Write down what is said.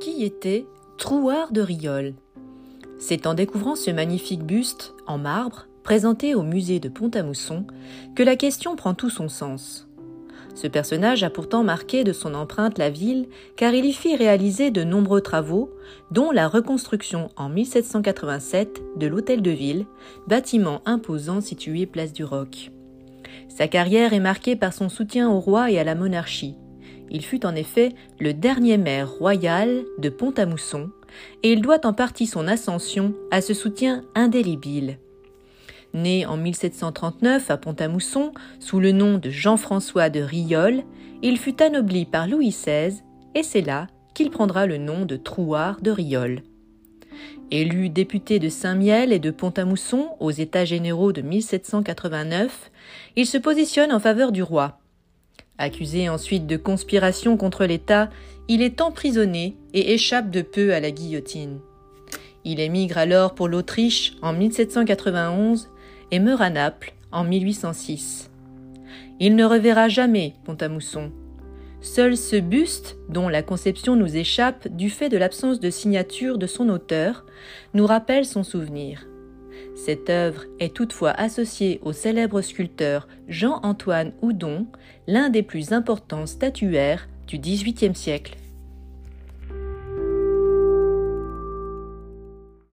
Qui était Trouard de Riolle C'est en découvrant ce magnifique buste en marbre présenté au musée de Pont-à-Mousson que la question prend tout son sens. Ce personnage a pourtant marqué de son empreinte la ville car il y fit réaliser de nombreux travaux, dont la reconstruction en 1787 de l'Hôtel de Ville, bâtiment imposant situé place du Roc. Sa carrière est marquée par son soutien au roi et à la monarchie. Il fut en effet le dernier maire royal de Pont-à-Mousson, et il doit en partie son ascension à ce soutien indélébile. Né en 1739 à Pont-à-Mousson sous le nom de Jean-François de Riolle, il fut anobli par Louis XVI et c'est là qu'il prendra le nom de Trouard de Riolle. Élu député de Saint-Miel et de Pont-à-Mousson aux États généraux de 1789, il se positionne en faveur du roi. Accusé ensuite de conspiration contre l'État, il est emprisonné et échappe de peu à la guillotine. Il émigre alors pour l'Autriche en 1791 et meurt à Naples en 1806. Il ne reverra jamais Pont-à-Mousson. Seul ce buste, dont la conception nous échappe du fait de l'absence de signature de son auteur, nous rappelle son souvenir. Cette œuvre est toutefois associée au célèbre sculpteur Jean-Antoine Houdon, l'un des plus importants statuaires du XVIIIe siècle.